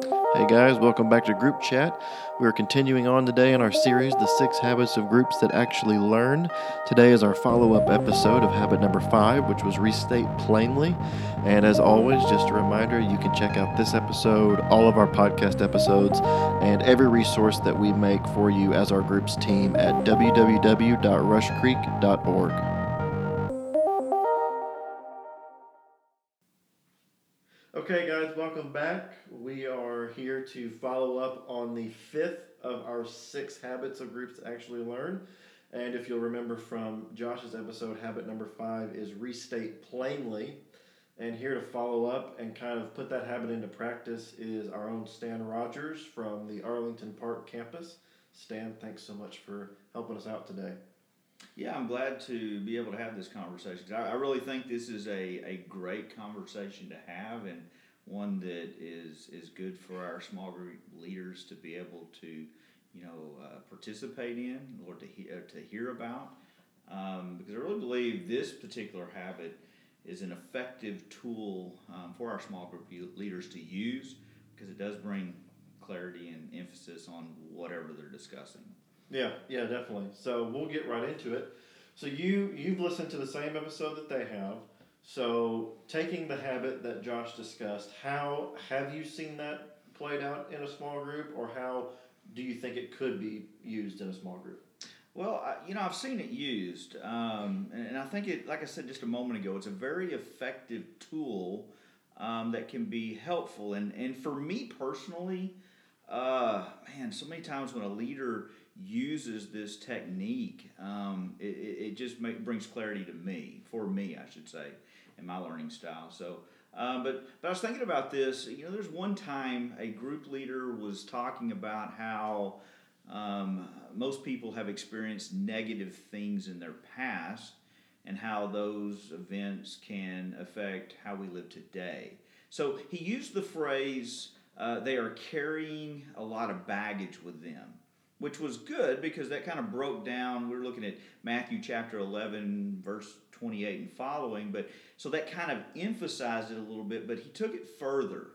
Hey guys, welcome back to Group Chat. We are continuing on today in our series, The Six Habits of Groups That Actually Learn. Today is our follow up episode of habit number five, which was Restate Plainly. And as always, just a reminder you can check out this episode, all of our podcast episodes, and every resource that we make for you as our group's team at www.rushcreek.org. Okay, guys, welcome back. We are here to follow up on the fifth of our six habits of groups to actually learn. And if you'll remember from Josh's episode, habit number five is restate plainly. And here to follow up and kind of put that habit into practice is our own Stan Rogers from the Arlington Park campus. Stan, thanks so much for helping us out today. Yeah, I'm glad to be able to have this conversation. I, I really think this is a, a great conversation to have and one that is is good for our small group leaders to be able to, you know, uh, participate in or to hear to hear about. Um, because I really believe this particular habit is an effective tool um, for our small group leaders to use because it does bring clarity and emphasis on whatever they're discussing. Yeah, yeah, definitely. So we'll get right into it. So you you've listened to the same episode that they have. So taking the habit that Josh discussed, how have you seen that played out in a small group, or how do you think it could be used in a small group? Well, I, you know, I've seen it used, um, and, and, I think it, like I said just a moment ago, it's a very effective tool um, that can be helpful. And and for me personally, uh, man, so many times when a leader uses this technique, um, it, it just make, brings clarity to me, for me, I should say, in my learning style. So, um, but, but I was thinking about this. You know, there's one time a group leader was talking about how um, most people have experienced negative things in their past and how those events can affect how we live today. So he used the phrase, uh, they are carrying a lot of baggage with them which was good because that kind of broke down. We are looking at Matthew chapter 11, verse 28 and following, but so that kind of emphasized it a little bit, but he took it further.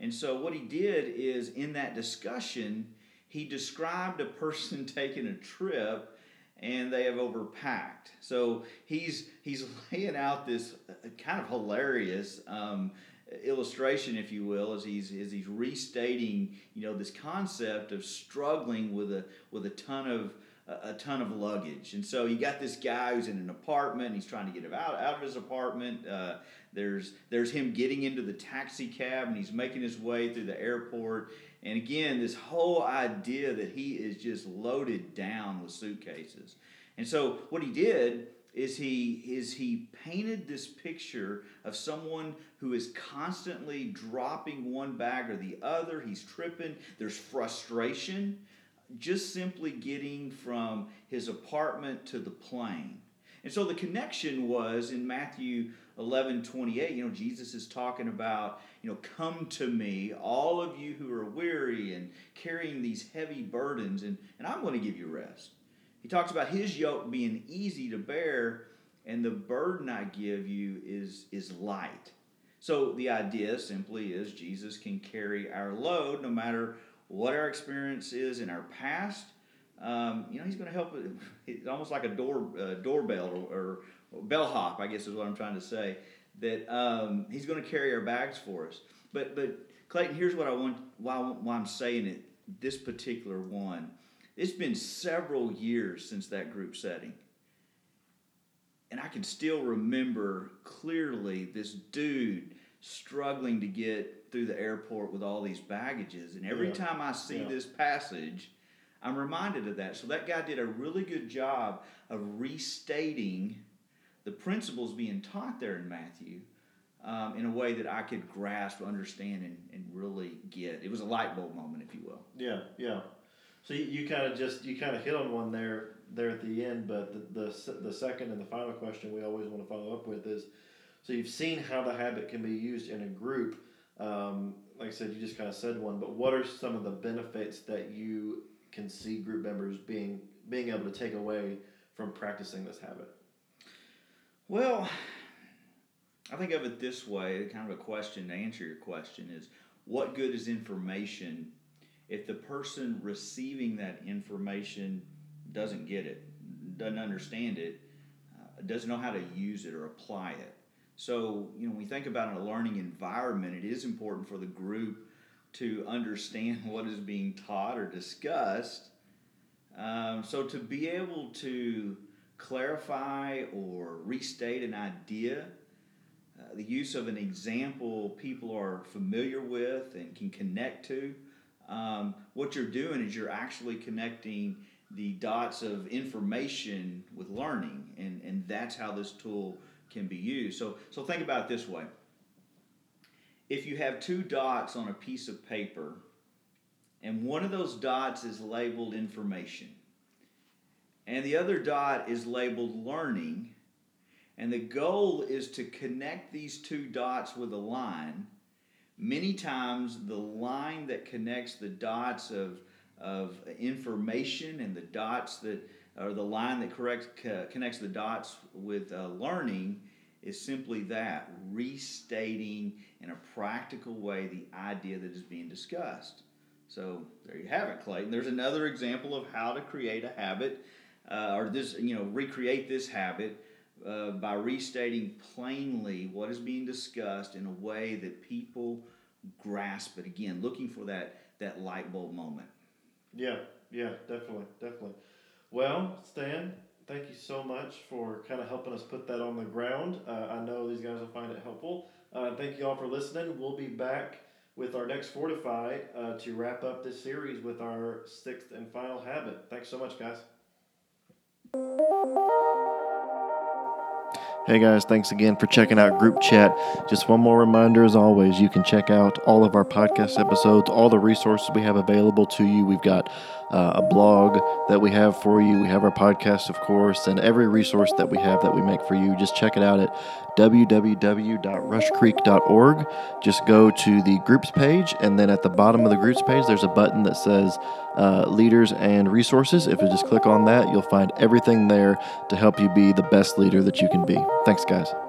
And so what he did is in that discussion, he described a person taking a trip and they have overpacked. So he's he's laying out this uh, kind of hilarious um, illustration, if you will, as he's as he's restating, you know, this concept of struggling with a with a ton of a ton of luggage. And so you got this guy who's in an apartment. He's trying to get out out of his apartment. Uh, there's there's him getting into the taxi cab and he's making his way through the airport. And again, this whole idea that he is just loaded down with suitcases. And so what he did is he is he painted this picture of someone who is constantly dropping one bag or the other. He's tripping. There's frustration. Just simply getting from his apartment to the plane. And so the connection was in matthew 11 28 you know jesus is talking about you know come to me all of you who are weary and carrying these heavy burdens and, and i'm going to give you rest he talks about his yoke being easy to bear, and the burden I give you is, is light. So the idea simply is Jesus can carry our load no matter what our experience is in our past. Um, you know, he's going to help. It's almost like a door uh, doorbell or, or, bellhop, I guess is what I'm trying to say. That um, he's going to carry our bags for us. But but Clayton, here's what I want. Why, why I'm saying it. This particular one it's been several years since that group setting. And I can still remember clearly this dude struggling to get through the airport with all these baggages. And every yeah. time I see yeah. this passage, I'm reminded of that. So that guy did a really good job of restating the principles being taught there in Matthew um, in a way that I could grasp, understand, and, and really get. It was a light bulb moment, if you will. Yeah, yeah. So you, you kind of just you kind of hit on one there there at the end, but the, the the second and the final question we always want to follow up with is, so you've seen how the habit can be used in a group. Um, like I said, you just kind of said one, but what are some of the benefits that you can see group members being being able to take away from practicing this habit? Well, I think of it this way, kind of a question to answer your question is what good is information if the person receiving that information doesn't get it, doesn't understand it, uh, doesn't know how to use it or apply it? So, you know, when we think about a learning environment, it is important for the group to understand what is being taught or discussed. Um, so, to be able to clarify or restate an idea, uh, the use of an example people are familiar with and can connect to, um, what you're doing is you're actually connecting the dots of information with learning, and, and that's how this tool can be used. So, so think about it this way. If you have two dots on a piece of paper, and one of those dots is labeled information, and the other dot is labeled learning, and the goal is to connect these two dots with a line. Many times, the line that connects the dots of, of information and the dots that or the line that corrects, connects the dots with uh, learning is simply that restating in a practical way the idea that is being discussed. So there you have it, Clayton. There's another example of how to create a habit uh, or this, you know, recreate this habit uh, by restating plainly what is being discussed in a way that people grasp it. Again, looking for that that light bulb moment. Yeah, yeah, definitely, definitely. Well, Stan, thank you so much for kind of helping us put that on the ground. Uh, I know these guys will find it helpful. Uh, thank you all for listening. We'll be back with our next Fortify uh, to wrap up this series with our sixth and final habit. Thanks so much, guys. Hey guys, thanks again for checking out Group Chat. Just one more reminder as always, you can check out all of our podcast episodes, all the resources we have available to you. We've got uh, a blog that we have for you. We have our podcast, of course, and every resource that we have that we make for you. Just check it out at www.rushcreek.org. Just go to the groups page, and then at the bottom of the groups page, there's a button that says uh, Leaders and Resources. If you just click on that, you'll find everything there to help you be the best leader that you can be. Thanks, guys.